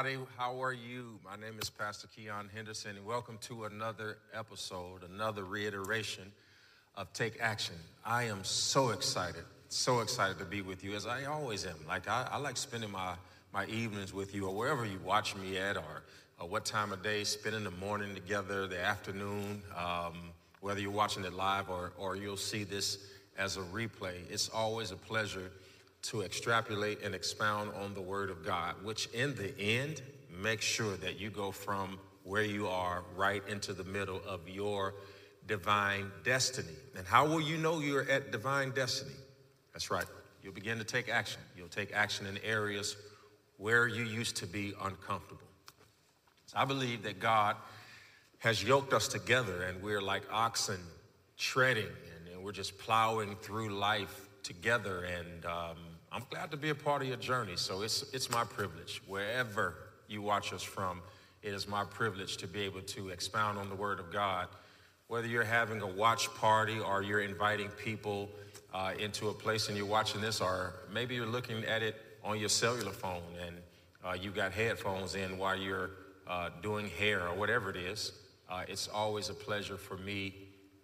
everybody. How are you? My name is Pastor Keion Henderson, and welcome to another episode, another reiteration of Take Action. I am so excited, so excited to be with you, as I always am. Like, I, I like spending my, my evenings with you, or wherever you watch me at, or, or what time of day, spending the morning together, the afternoon, um, whether you're watching it live or, or you'll see this as a replay. It's always a pleasure to extrapolate and expound on the Word of God, which in the end makes sure that you go from where you are right into the middle of your divine destiny. And how will you know you're at divine destiny? That's right. You'll begin to take action. You'll take action in areas where you used to be uncomfortable. So I believe that God has yoked us together and we're like oxen treading and, and we're just plowing through life together. And um, I'm glad to be a part of your journey. So it's, it's my privilege. Wherever you watch us from, it is my privilege to be able to expound on the Word of God. Whether you're having a watch party or you're inviting people uh, into a place and you're watching this, or maybe you're looking at it on your cellular phone and uh, you got headphones in while you're uh, doing hair or whatever it is, uh, it's always a pleasure for me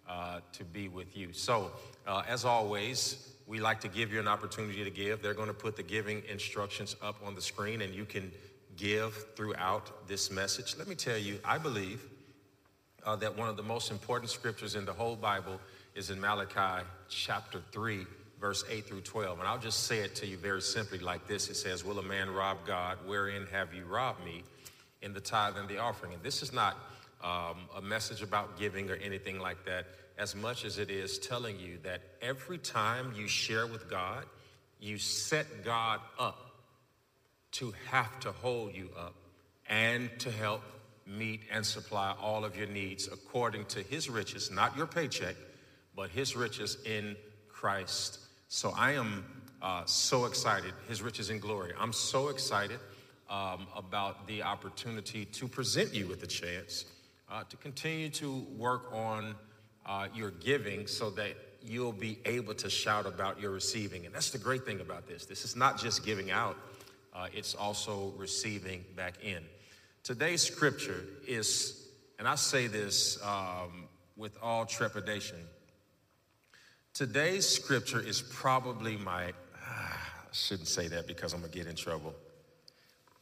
uh, to be with you. So, uh, as always, we like to give you an opportunity to give. They're going to put the giving instructions up on the screen, and you can give throughout this message. Let me tell you, I believe uh, that one of the most important scriptures in the whole Bible is in Malachi chapter 3, verse 8 through 12. And I'll just say it to you very simply like this It says, Will a man rob God? Wherein have you robbed me? In the tithe and the offering. And this is not um, a message about giving or anything like that as much as it is telling you that every time you share with God, you set God up to have to hold you up and to help meet and supply all of your needs according to his riches, not your paycheck, but his riches in Christ. So I am uh, so excited, his riches in glory. I'm so excited um, about the opportunity to present you with a chance uh, to continue to work on uh, your giving so that you'll be able to shout about your receiving. And that's the great thing about this. This is not just giving out, uh, it's also receiving back in. Today's scripture is, and I say this um, with all trepidation, today's scripture is probably my, ah, I shouldn't say that because I'm going to get in trouble.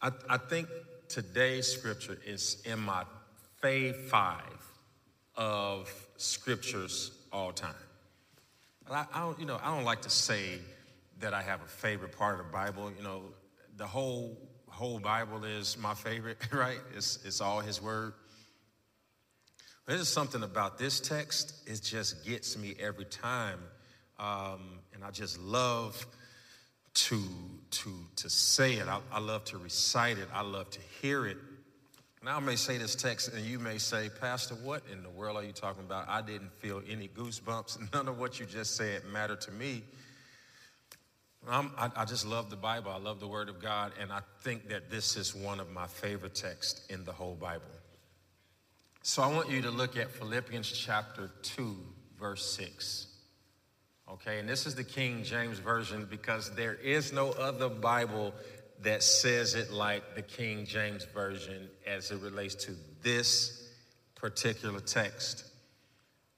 I, I think today's scripture is in my fave five of scriptures all time. I, I, don't, you know, I don't like to say that I have a favorite part of the Bible. You know, the whole whole Bible is my favorite, right? It's it's all His Word. There's something about this text; it just gets me every time, um, and I just love to to to say it. I, I love to recite it. I love to hear it. Now, I may say this text, and you may say, Pastor, what in the world are you talking about? I didn't feel any goosebumps. None of what you just said mattered to me. I, I just love the Bible. I love the Word of God, and I think that this is one of my favorite texts in the whole Bible. So I want you to look at Philippians chapter 2, verse 6. Okay, and this is the King James Version because there is no other Bible that says it like the King James Version as it relates to this particular text.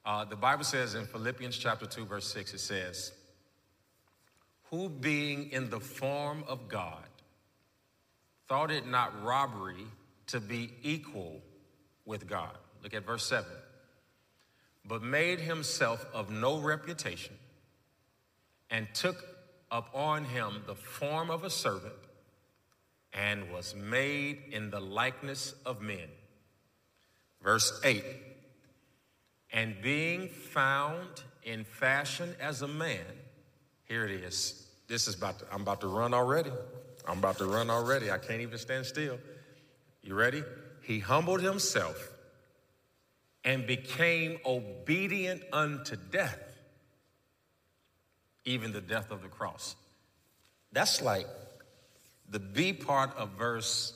Uh, the Bible says in Philippians chapter 2, verse 6, it says, Who being in the form of God, thought it not robbery to be equal with God. Look at verse 7. But made himself of no reputation and took upon him the form of a servant and was made in the likeness of men. Verse 8 And being found in fashion as a man, here it is. This is about to, I'm about to run already. I'm about to run already. I can't even stand still. You ready? He humbled himself and became obedient unto death, even the death of the cross. That's like the B part of verse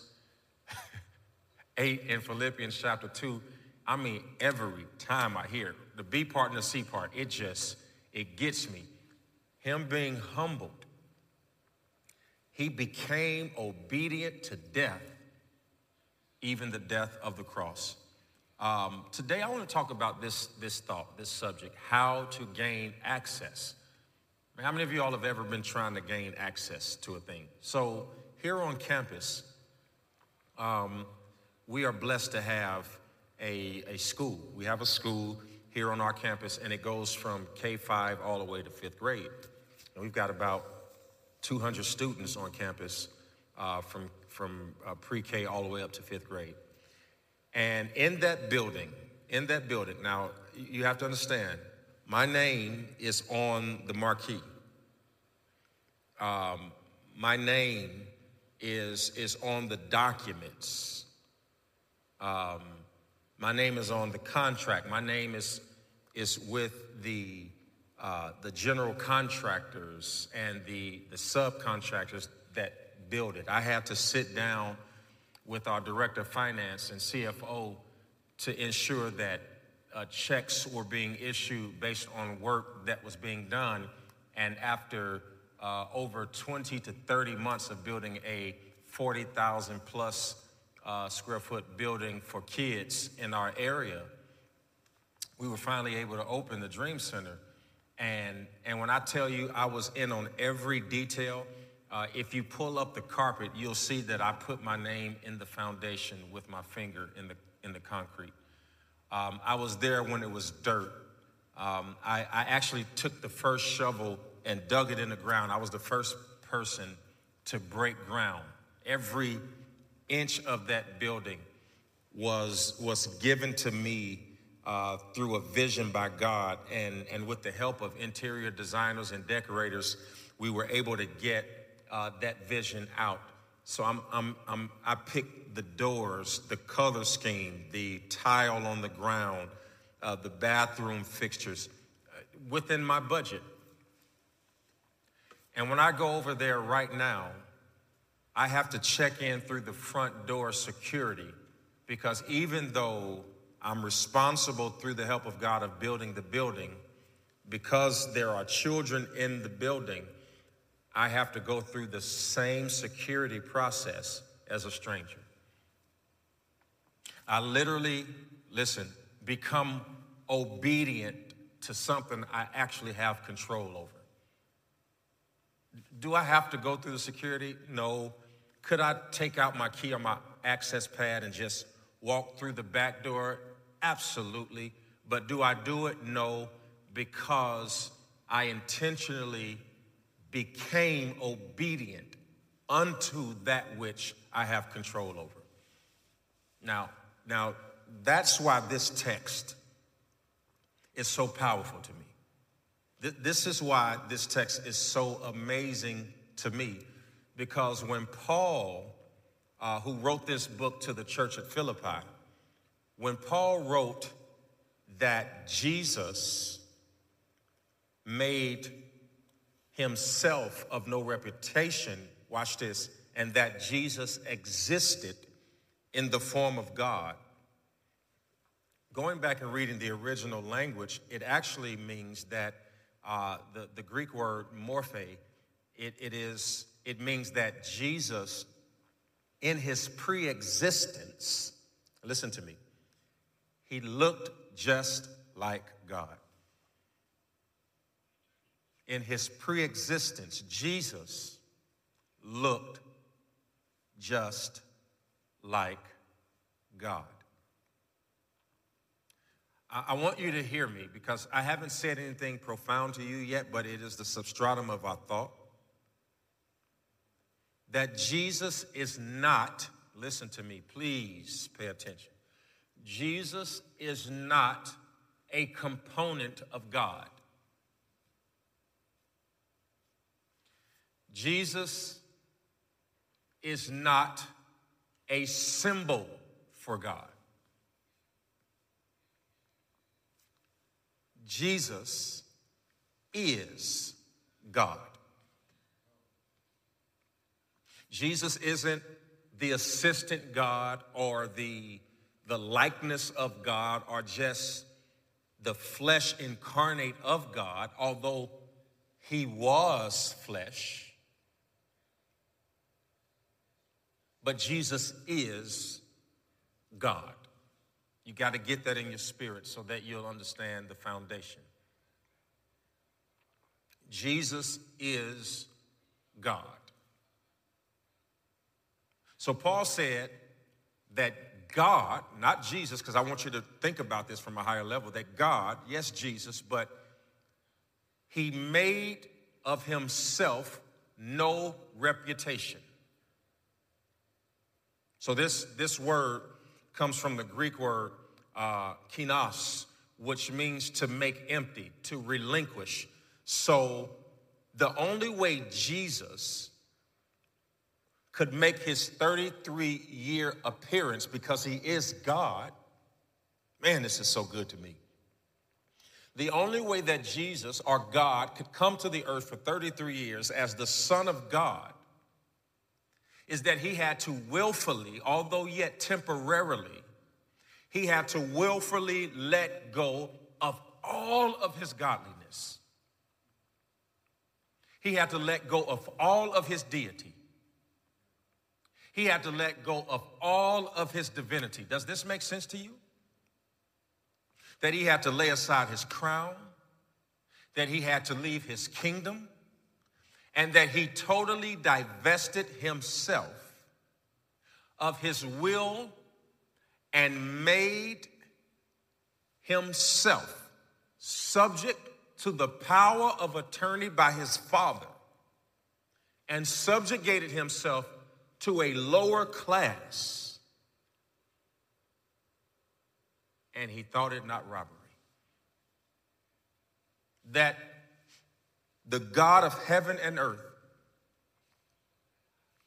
8 in Philippians chapter 2, I mean, every time I hear the B part and the C part, it just, it gets me. Him being humbled, he became obedient to death, even the death of the cross. Um, today, I want to talk about this, this thought, this subject how to gain access. How many of you all have ever been trying to gain access to a thing? So, here on campus, um, we are blessed to have a, a school. We have a school here on our campus, and it goes from K 5 all the way to fifth grade. And we've got about 200 students on campus uh, from, from uh, pre K all the way up to fifth grade. And in that building, in that building, now you have to understand, my name is on the marquee. Um, my name is, is on the documents. Um, my name is on the contract. My name is, is with the, uh, the general contractors and the, the subcontractors that build it. I had to sit down with our director of finance and CFO to ensure that uh, checks were being issued based on work that was being done. And after uh, over 20 to 30 months of building a 40,000 plus uh, square foot building for kids in our area, we were finally able to open the Dream Center. And, and when I tell you I was in on every detail, uh, if you pull up the carpet, you'll see that I put my name in the foundation with my finger in the, in the concrete. Um, I was there when it was dirt. Um, I, I actually took the first shovel and dug it in the ground. I was the first person to break ground. Every inch of that building was, was given to me uh, through a vision by God. And, and with the help of interior designers and decorators, we were able to get uh, that vision out. So I'm, I'm, I'm, I picked the doors, the color scheme, the tile on the ground, uh, the bathroom fixtures uh, within my budget. And when I go over there right now, I have to check in through the front door security because even though I'm responsible through the help of God of building the building, because there are children in the building, I have to go through the same security process as a stranger. I literally, listen, become obedient to something I actually have control over. Do I have to go through the security? No. Could I take out my key or my access pad and just walk through the back door? Absolutely. But do I do it? No, because I intentionally became obedient unto that which I have control over. Now, now that's why this text is so powerful to me. This is why this text is so amazing to me because when Paul, uh, who wrote this book to the church at Philippi, when Paul wrote that Jesus made himself of no reputation, watch this, and that Jesus existed in the form of God. Going back and reading the original language, it actually means that uh, the, the Greek word morphe, it, it is it means that Jesus, in his pre existence, listen to me, he looked just like God. In his pre existence, Jesus looked just like God. I want you to hear me because I haven't said anything profound to you yet, but it is the substratum of our thought that Jesus is not, listen to me, please pay attention. Jesus is not a component of God. Jesus is not a symbol for God. Jesus is God. Jesus isn't the assistant God or the, the likeness of God or just the flesh incarnate of God, although he was flesh. But Jesus is God. You got to get that in your spirit so that you'll understand the foundation. Jesus is God. So Paul said that God, not Jesus, because I want you to think about this from a higher level, that God, yes, Jesus, but he made of himself no reputation. So this, this word comes from the Greek word uh, kinos, which means to make empty, to relinquish. So the only way Jesus could make his 33 year appearance because he is God, man, this is so good to me. The only way that Jesus or God could come to the earth for 33 years as the Son of God is that he had to willfully, although yet temporarily, he had to willfully let go of all of his godliness. He had to let go of all of his deity. He had to let go of all of his divinity. Does this make sense to you? That he had to lay aside his crown, that he had to leave his kingdom, and that he totally divested himself of his will and made himself subject to the power of attorney by his father and subjugated himself to a lower class. And he thought it not robbery. That the God of heaven and earth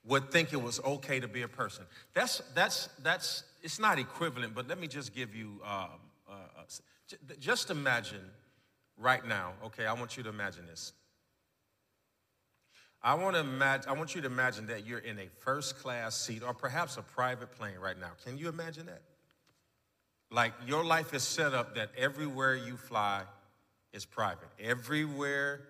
would think it was okay to be a person. That's, that's, that's, it's not equivalent, but let me just give you, um, uh, uh, just imagine right now, okay, I want you to imagine this. I want to imagine, I want you to imagine that you're in a first class seat or perhaps a private plane right now. Can you imagine that? Like your life is set up that everywhere you fly is private. Everywhere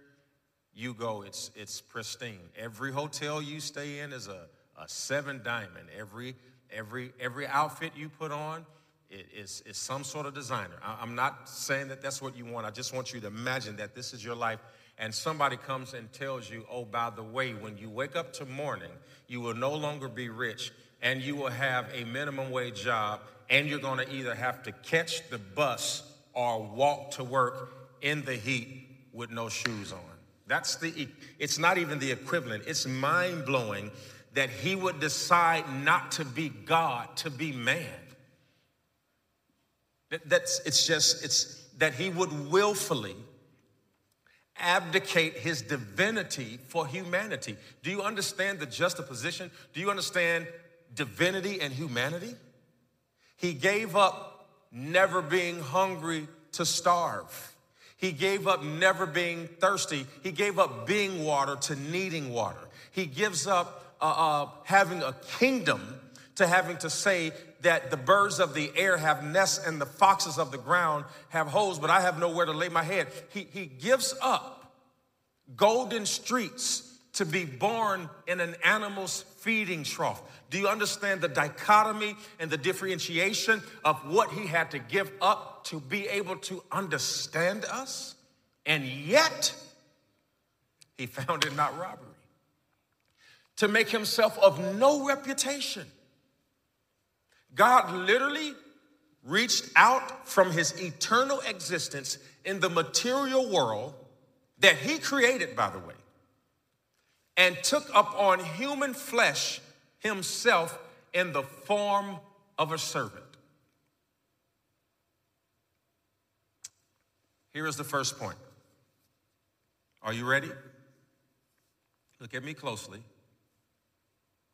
you go, it's, it's pristine. Every hotel you stay in is a, a seven diamond. Every, every, every outfit you put on it is, is some sort of designer. I, I'm not saying that that's what you want. I just want you to imagine that this is your life and somebody comes and tells you, oh, by the way, when you wake up to morning, you will no longer be rich and you will have a minimum wage job and you're going to either have to catch the bus or walk to work in the heat with no shoes on. That's the, it's not even the equivalent. It's mind blowing that he would decide not to be God, to be man. That's, it's just, it's that he would willfully abdicate his divinity for humanity. Do you understand the juxtaposition? Do you understand divinity and humanity? He gave up never being hungry to starve. He gave up never being thirsty. He gave up being water to needing water. He gives up uh, uh, having a kingdom to having to say that the birds of the air have nests and the foxes of the ground have holes, but I have nowhere to lay my head. He, he gives up golden streets to be born in an animal's feeding trough. Do you understand the dichotomy and the differentiation of what he had to give up to be able to understand us? And yet, he found it not robbery. To make himself of no reputation. God literally reached out from his eternal existence in the material world that he created, by the way, and took up on human flesh himself in the form of a servant. Here is the first point. Are you ready? Look at me closely,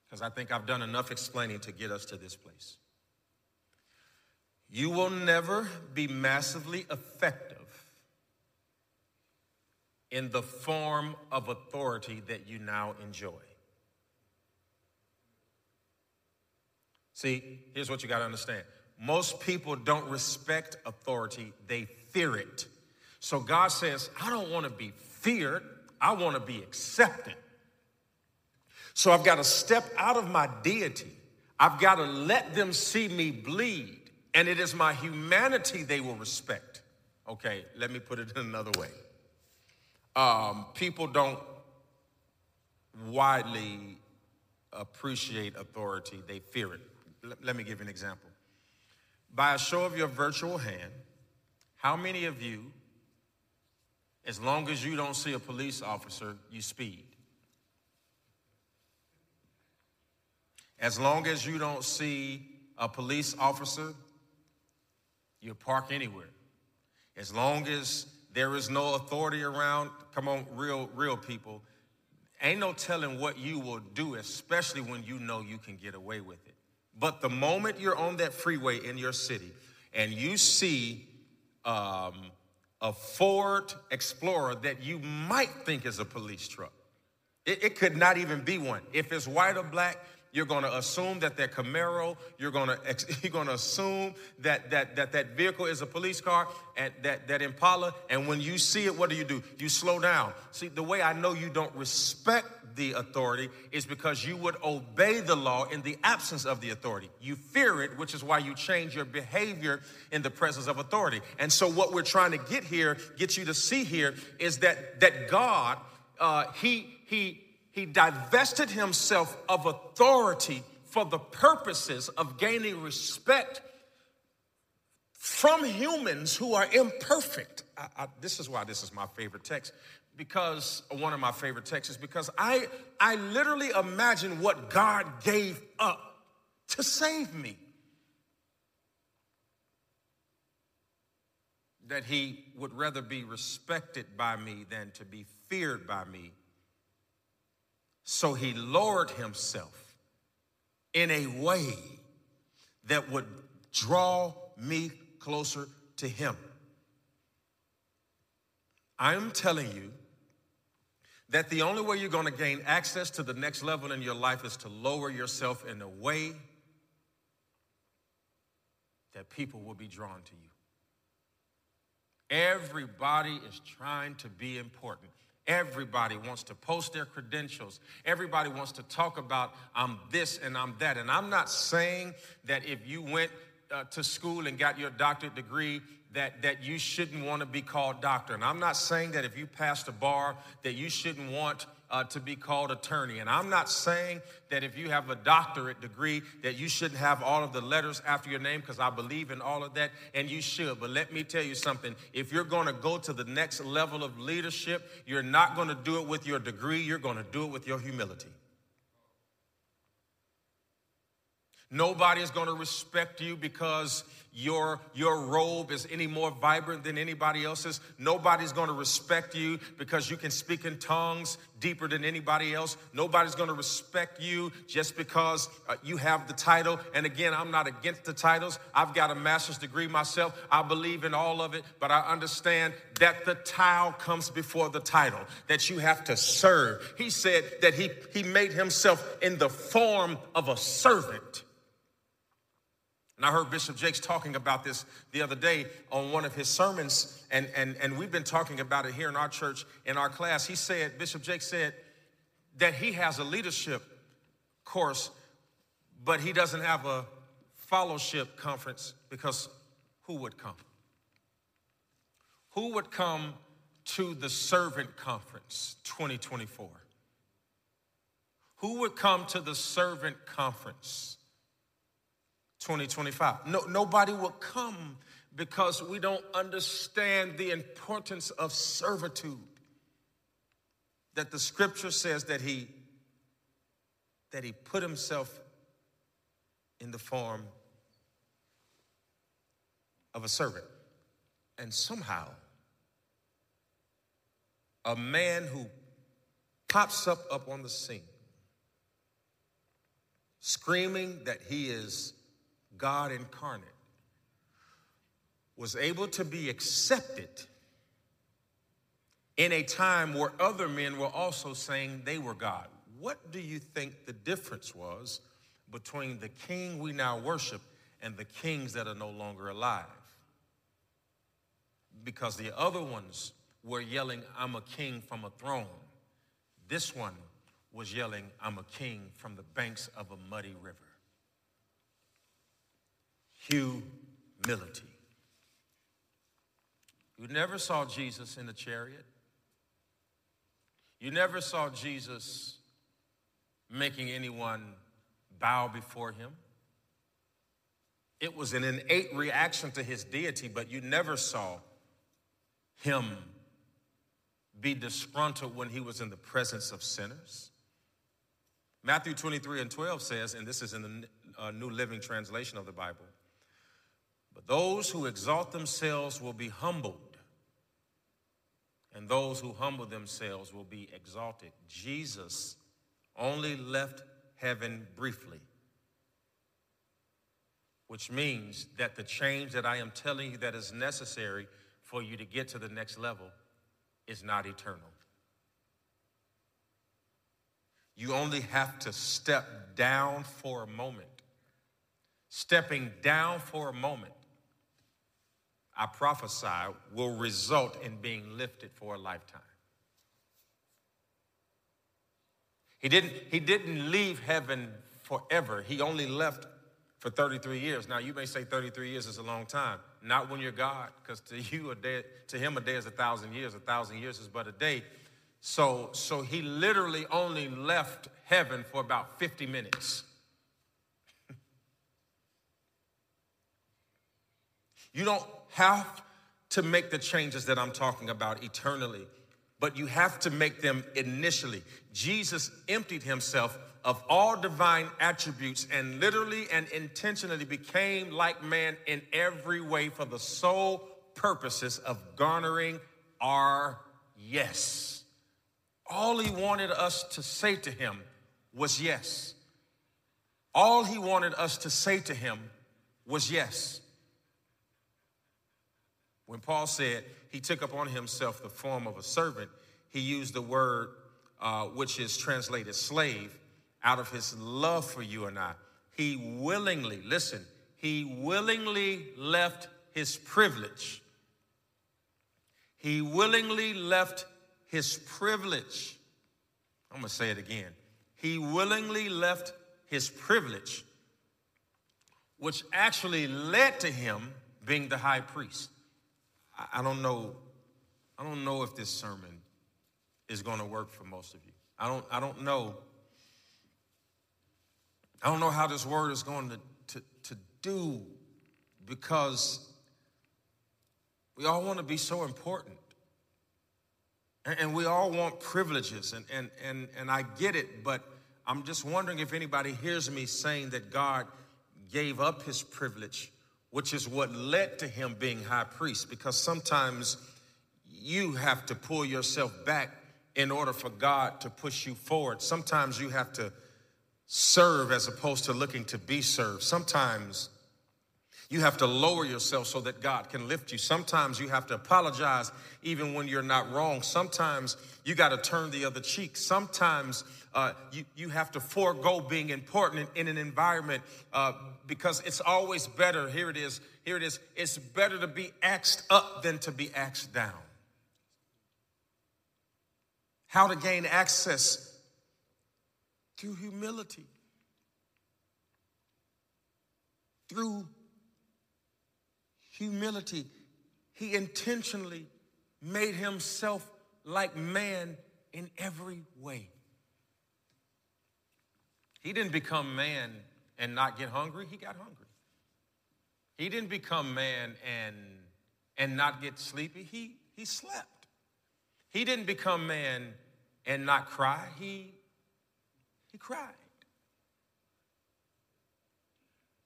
because I think I've done enough explaining to get us to this place. You will never be massively effective in the form of authority that you now enjoy. See, here's what you got to understand most people don't respect authority, they fear it. So God says, I don't want to be feared, I want to be accepted. So I've got to step out of my deity. I've got to let them see me bleed, and it is my humanity they will respect. Okay, let me put it another way. Um, people don't widely appreciate authority, they fear it. Let me give you an example. By a show of your virtual hand, how many of you, as long as you don't see a police officer, you speed? As long as you don't see a police officer, you park anywhere. As long as there is no authority around, come on, real, real people, ain't no telling what you will do, especially when you know you can get away with it. But the moment you're on that freeway in your city and you see um, a Ford Explorer that you might think is a police truck, it, it could not even be one. If it's white or black, you're going to assume that that Camaro, you're going to you're going to assume that that that that vehicle is a police car and that that Impala and when you see it what do you do? You slow down. See, the way I know you don't respect the authority is because you would obey the law in the absence of the authority. You fear it, which is why you change your behavior in the presence of authority. And so what we're trying to get here, get you to see here is that that God uh, he he he divested himself of authority for the purposes of gaining respect from humans who are imperfect. I, I, this is why this is my favorite text, because one of my favorite texts is because I, I literally imagine what God gave up to save me. That he would rather be respected by me than to be feared by me so he lowered himself in a way that would draw me closer to him. I'm telling you that the only way you're going to gain access to the next level in your life is to lower yourself in a way that people will be drawn to you. Everybody is trying to be important. Everybody wants to post their credentials. Everybody wants to talk about I'm this and I'm that. And I'm not saying that if you went uh, to school and got your doctorate degree that, that you shouldn't want to be called doctor. And I'm not saying that if you passed a bar that you shouldn't want uh, to be called attorney. And I'm not saying that if you have a doctorate degree that you shouldn't have all of the letters after your name because I believe in all of that and you should. But let me tell you something. If you're going to go to the next level of leadership, you're not going to do it with your degree, you're going to do it with your humility. Nobody is going to respect you because your, your robe is any more vibrant than anybody else's. Nobody's going to respect you because you can speak in tongues deeper than anybody else. Nobody's going to respect you just because uh, you have the title. And again, I'm not against the titles. I've got a master's degree myself. I believe in all of it, but I understand that the tile comes before the title, that you have to serve. He said that he, he made himself in the form of a servant. And I heard Bishop Jakes talking about this the other day on one of his sermons, and, and, and we've been talking about it here in our church, in our class. He said, Bishop Jakes said that he has a leadership course, but he doesn't have a fellowship conference because who would come? Who would come to the servant conference 2024? Who would come to the servant conference 2025. No, nobody will come because we don't understand the importance of servitude. That the scripture says that he that he put himself in the form of a servant. And somehow a man who pops up up on the scene screaming that he is God incarnate, was able to be accepted in a time where other men were also saying they were God. What do you think the difference was between the king we now worship and the kings that are no longer alive? Because the other ones were yelling, I'm a king from a throne. This one was yelling, I'm a king from the banks of a muddy river. Humility. You never saw Jesus in a chariot. You never saw Jesus making anyone bow before him. It was an innate reaction to his deity, but you never saw him be disgruntled when he was in the presence of sinners. Matthew 23 and 12 says, and this is in the uh, New Living Translation of the Bible, but those who exalt themselves will be humbled, and those who humble themselves will be exalted. Jesus only left heaven briefly, which means that the change that I am telling you that is necessary for you to get to the next level is not eternal. You only have to step down for a moment. Stepping down for a moment, I prophesy, will result in being lifted for a lifetime. He didn't, he didn't leave heaven forever. He only left for 33 years. Now, you may say 33 years is a long time. Not when you're God, because to you, a day, to him, a day is a thousand years. A thousand years is but a day. So, so he literally only left heaven for about 50 minutes. you don't have to make the changes that I'm talking about eternally but you have to make them initially. Jesus emptied himself of all divine attributes and literally and intentionally became like man in every way for the sole purposes of garnering our yes. All he wanted us to say to him was yes. All he wanted us to say to him was yes. When Paul said, he took upon himself the form of a servant, he used the word uh, which is translated slave out of his love for you and I. He willingly, listen, he willingly left his privilege. He willingly left his privilege. I'm going to say it again. He willingly left his privilege, which actually led to him being the high priest. I don't know. I don't know if this sermon is going to work for most of you. I don't. I don't know. I don't know how this word is going to, to, to do because we all want to be so important. And, we all want privileges, and, and, and, and I get it, but I'm just wondering if anybody hears me saying that God gave up his privilege which is what led to him being high priest, because sometimes you have to pull yourself back in order for God to push you forward. Sometimes you have to serve as opposed to looking to be served. Sometimes you have to lower yourself so that God can lift you. Sometimes you have to apologize even when you're not wrong. Sometimes you got to turn the other cheek. Sometimes uh, you, you have to forego being important in, in an environment uh, because it's always better. Here it is. Here it is. It's better to be axed up than to be axed down. How to gain access through humility, through humility. He intentionally made himself like man in every way. He didn't become man and not get hungry, he got hungry. He didn't become man and, and not get sleepy, he, he slept. He didn't become man and not cry, he, he cried.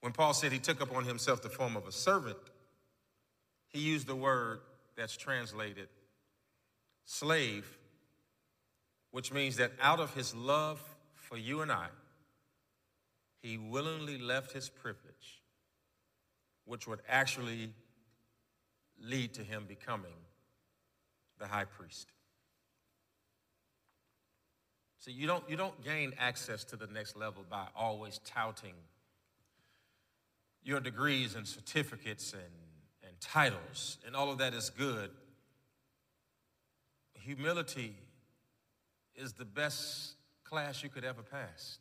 When Paul said he took upon himself the form of a servant, he used the word that's translated slave, which means that out of his love for you and I, he willingly left his privilege, which would actually lead to him becoming the high priest. See, you don't, you don't gain access to the next level by always touting your degrees and certificates and, and titles, and all of that is good. Humility is the best class you could ever pass.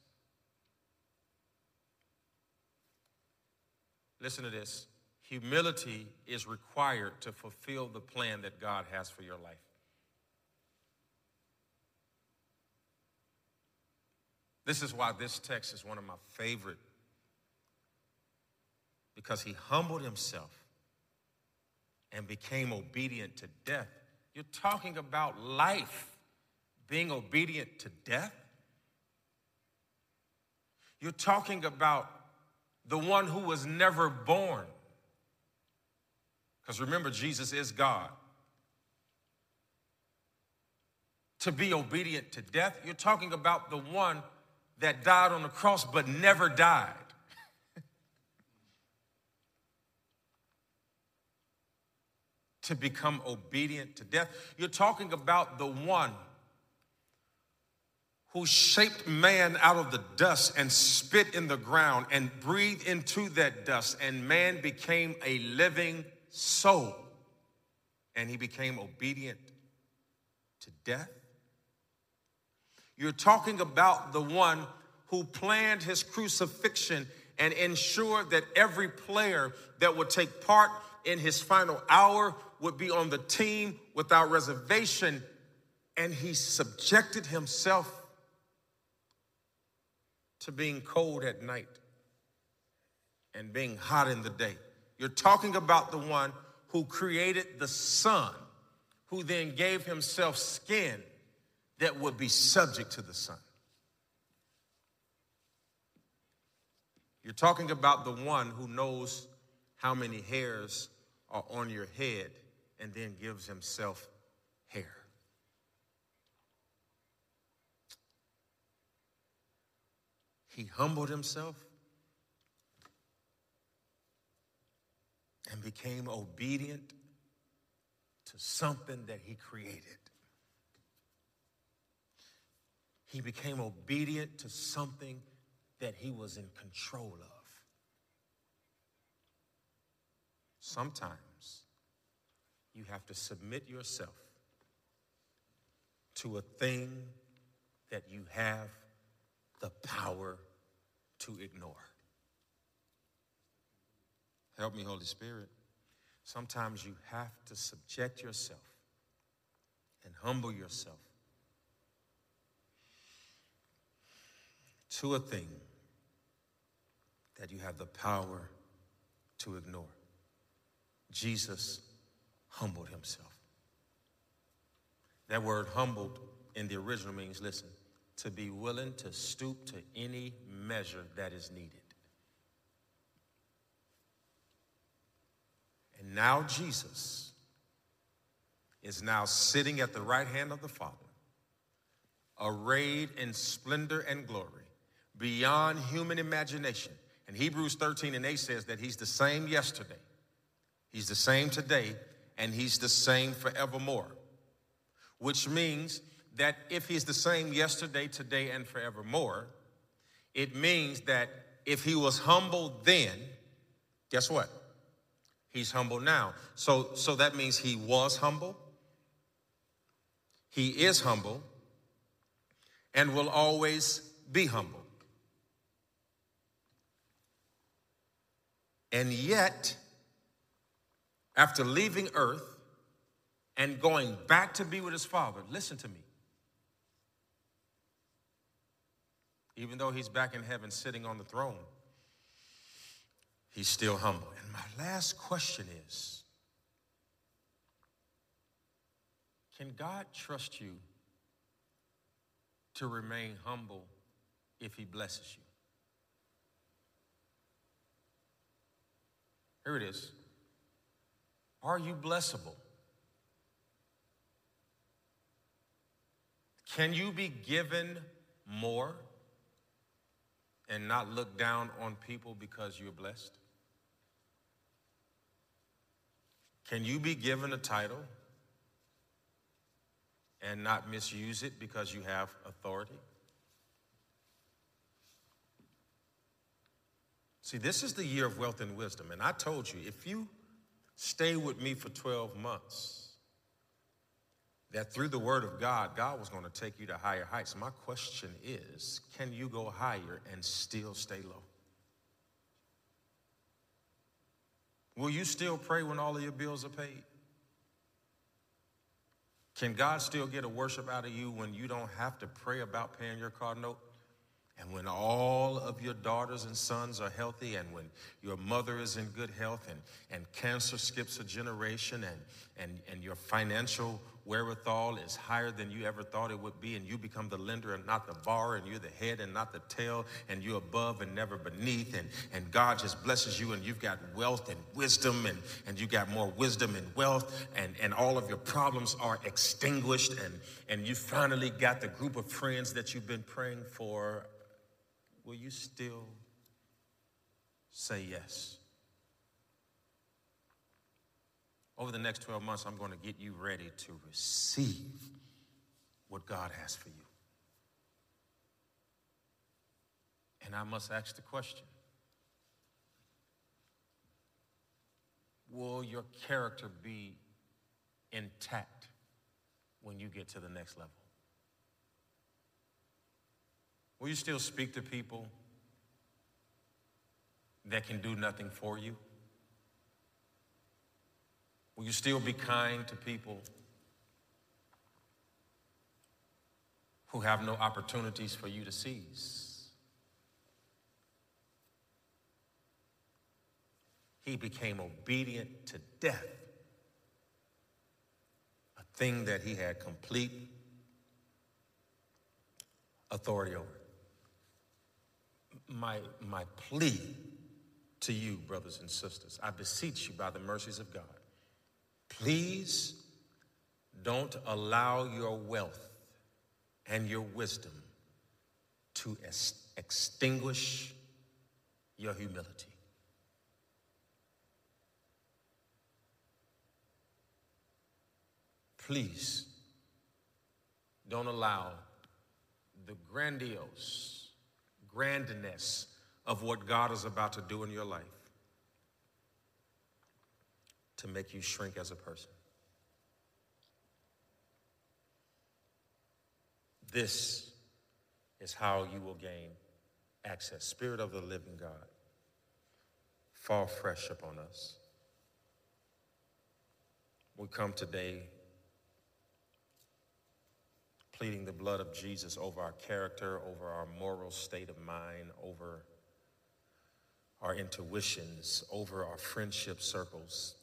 listen to this humility is required to fulfill the plan that God has for your life. This is why this text is one of my favorite because he humbled himself and became obedient to death. You're talking about life being obedient to death. You're talking about the one who was never born. Because remember, Jesus is God. To be obedient to death, you're talking about the one that died on the cross but never died. To become obedient to death. You're talking about the one who shaped man out of the dust and spit in the ground and breathed into that dust, and man became a living soul. And he became obedient to death. You're talking about the one who planned his crucifixion and ensured that every player that would take part in his final hour would be on the team without reservation. And he subjected himself to being cold at night and being hot in the day. You're talking about the one who created the sun, who then gave himself skin that would be subject to the sun. You're talking about the one who knows how many hairs are on your head and then gives himself hair. He humbled himself and became obedient to something that he created. He became obedient to something that he was in control of. Sometimes you have to submit yourself to a thing that you have the power to ignore. Help me, Holy Spirit. Sometimes you have to subject yourself and humble yourself to a thing that you have the power to ignore. Jesus humbled himself. That word humbled in the original means, listen, to be willing to stoop to any measure that is needed. And now Jesus is now sitting at the right hand of the Father, arrayed in splendor and glory, beyond human imagination. And Hebrews 13 and 8 says that he's the same yesterday, he's the same today, and he's the same forevermore, which means that if he's the same yesterday, today, and forevermore, it means that if he was humble then, guess what? He's humble now. So, so that means he was humble, he is humble, and will always be humble. And yet, after leaving earth and going back to be with his father, listen to me. Even though he's back in heaven sitting on the throne, he's still humble. And my last question is Can God trust you to remain humble if he blesses you? Here it is. Are you blessable? Can you be given more? and not look down on people because you're blessed? Can you be given a title and not misuse it because you have authority? See, this is the year of wealth and wisdom. And I told you, if you stay with me for 12 months, that through the word of God, God was going to take you to higher heights. My question is can you go higher and still stay low? Will you still pray when all of your bills are paid? Can God still get a worship out of you when you don't have to pray about paying your car note? And when all of your daughters and sons are healthy, and when your mother is in good health, and, and cancer skips a generation, and, and, and your financial wherewithal is higher than you ever thought it would be, and you become the lender and not the borrower, and you're the head and not the tail, and you're above and never beneath, and, and God just blesses you, and you've got wealth and wisdom, and, and you got more wisdom and wealth, and, and all of your problems are extinguished, and, and you finally got the group of friends that you've been praying for will you still say yes? Over the next 12 months, I'm going to get you ready to receive what God has for you. And I must ask the question Will your character be intact when you get to the next level? Will you still speak to people that can do nothing for you? Will you still be kind to people who have no opportunities for you to seize? He became obedient to death, a thing that he had complete authority over my, my plea to you, brothers and sisters, I beseech you by the mercies of God, please don't allow your wealth and your wisdom to ex- extinguish your humility. Please don't allow the grandiose grandness of what God is about to do in your life to make you shrink as a person. This is how you will gain access. Spirit of the living God, fall fresh upon us. We come today pleading the blood of Jesus over our character, over our moral state of mind, over our intuitions, over our friendship circles.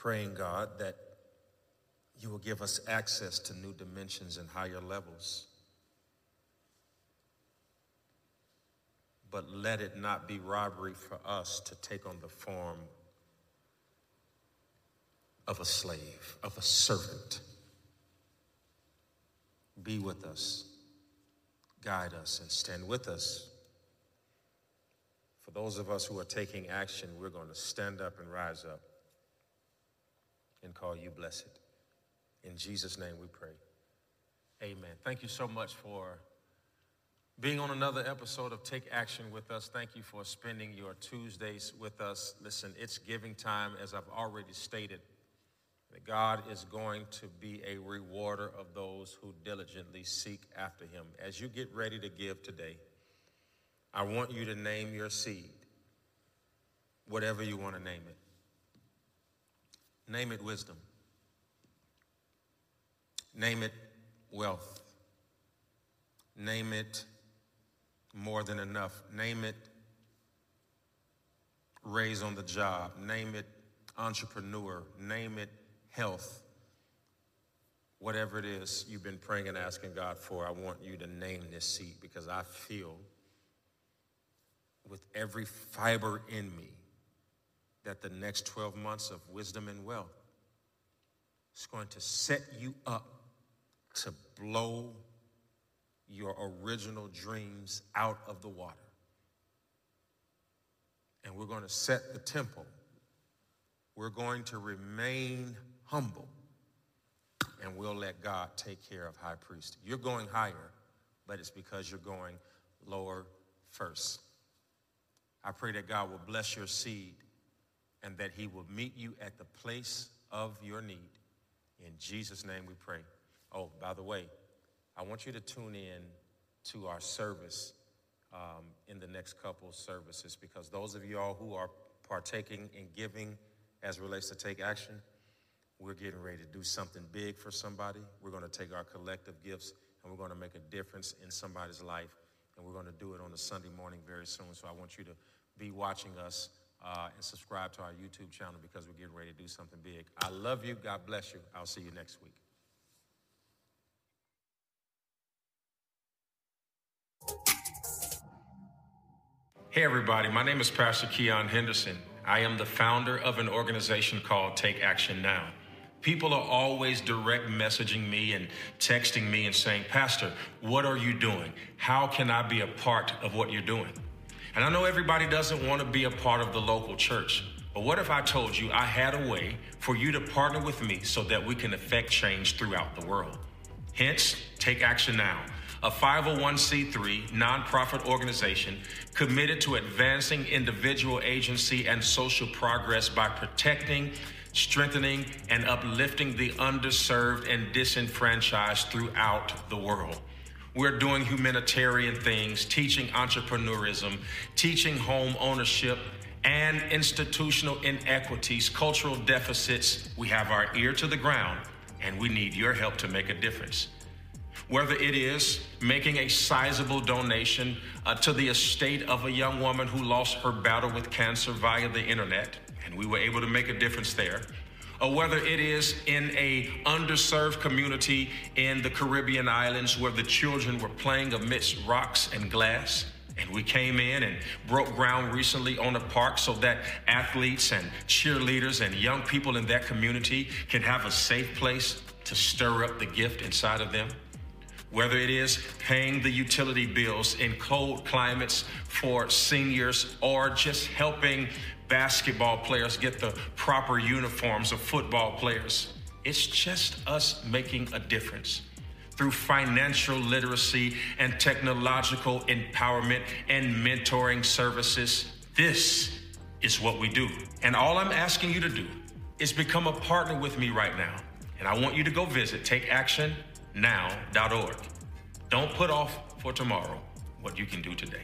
Praying, God, that you will give us access to new dimensions and higher levels. But let it not be robbery for us to take on the form of a slave, of a servant be with us, guide us, and stand with us. For those of us who are taking action, we're going to stand up and rise up and call you blessed. In Jesus' name we pray. Amen. Thank you so much for being on another episode of Take Action with us. Thank you for spending your Tuesdays with us. Listen, it's giving time, as I've already stated that God is going to be a rewarder of those who diligently seek after him. As you get ready to give today, I want you to name your seed, whatever you want to name it. Name it wisdom. Name it wealth. Name it more than enough. Name it raise on the job. Name it entrepreneur. Name it health, whatever it is you've been praying and asking God for, I want you to name this seed because I feel with every fiber in me that the next 12 months of wisdom and wealth is going to set you up to blow your original dreams out of the water. And we're going to set the temple. We're going to remain humble, and we'll let God take care of high priest. You're going higher, but it's because you're going lower first. I pray that God will bless your seed and that he will meet you at the place of your need. In Jesus' name we pray. Oh, by the way, I want you to tune in to our service um, in the next couple services because those of you all who are partaking in giving as relates to take action. We're getting ready to do something big for somebody. We're going to take our collective gifts and we're going to make a difference in somebody's life. And we're going to do it on a Sunday morning very soon. So I want you to be watching us uh, and subscribe to our YouTube channel because we're getting ready to do something big. I love you. God bless you. I'll see you next week. Hey, everybody. My name is Pastor Keion Henderson. I am the founder of an organization called Take Action Now. People are always direct messaging me and texting me and saying, Pastor, what are you doing? How can I be a part of what you're doing? And I know everybody doesn't want to be a part of the local church, but what if I told you I had a way for you to partner with me so that we can affect change throughout the world? Hence, take action now. A 501c3 nonprofit organization committed to advancing individual agency and social progress by protecting, strengthening, and uplifting the underserved and disenfranchised throughout the world. We're doing humanitarian things, teaching entrepreneurism, teaching home ownership, and institutional inequities, cultural deficits. We have our ear to the ground, and we need your help to make a difference. Whether it is making a sizable donation uh, to the estate of a young woman who lost her battle with cancer via the internet, and we were able to make a difference there or whether it is in a underserved community in the Caribbean islands where the children were playing amidst rocks and glass. And we came in and broke ground recently on a park so that athletes and cheerleaders and young people in that community can have a safe place to stir up the gift inside of them. Whether it is paying the utility bills in cold climates for seniors or just helping basketball players get the proper uniforms of football players. It's just us making a difference through financial literacy and technological empowerment and mentoring services. This is what we do. And all I'm asking you to do is become a partner with me right now. And I want you to go visit takeactionnow.org. Don't put off for tomorrow what you can do today.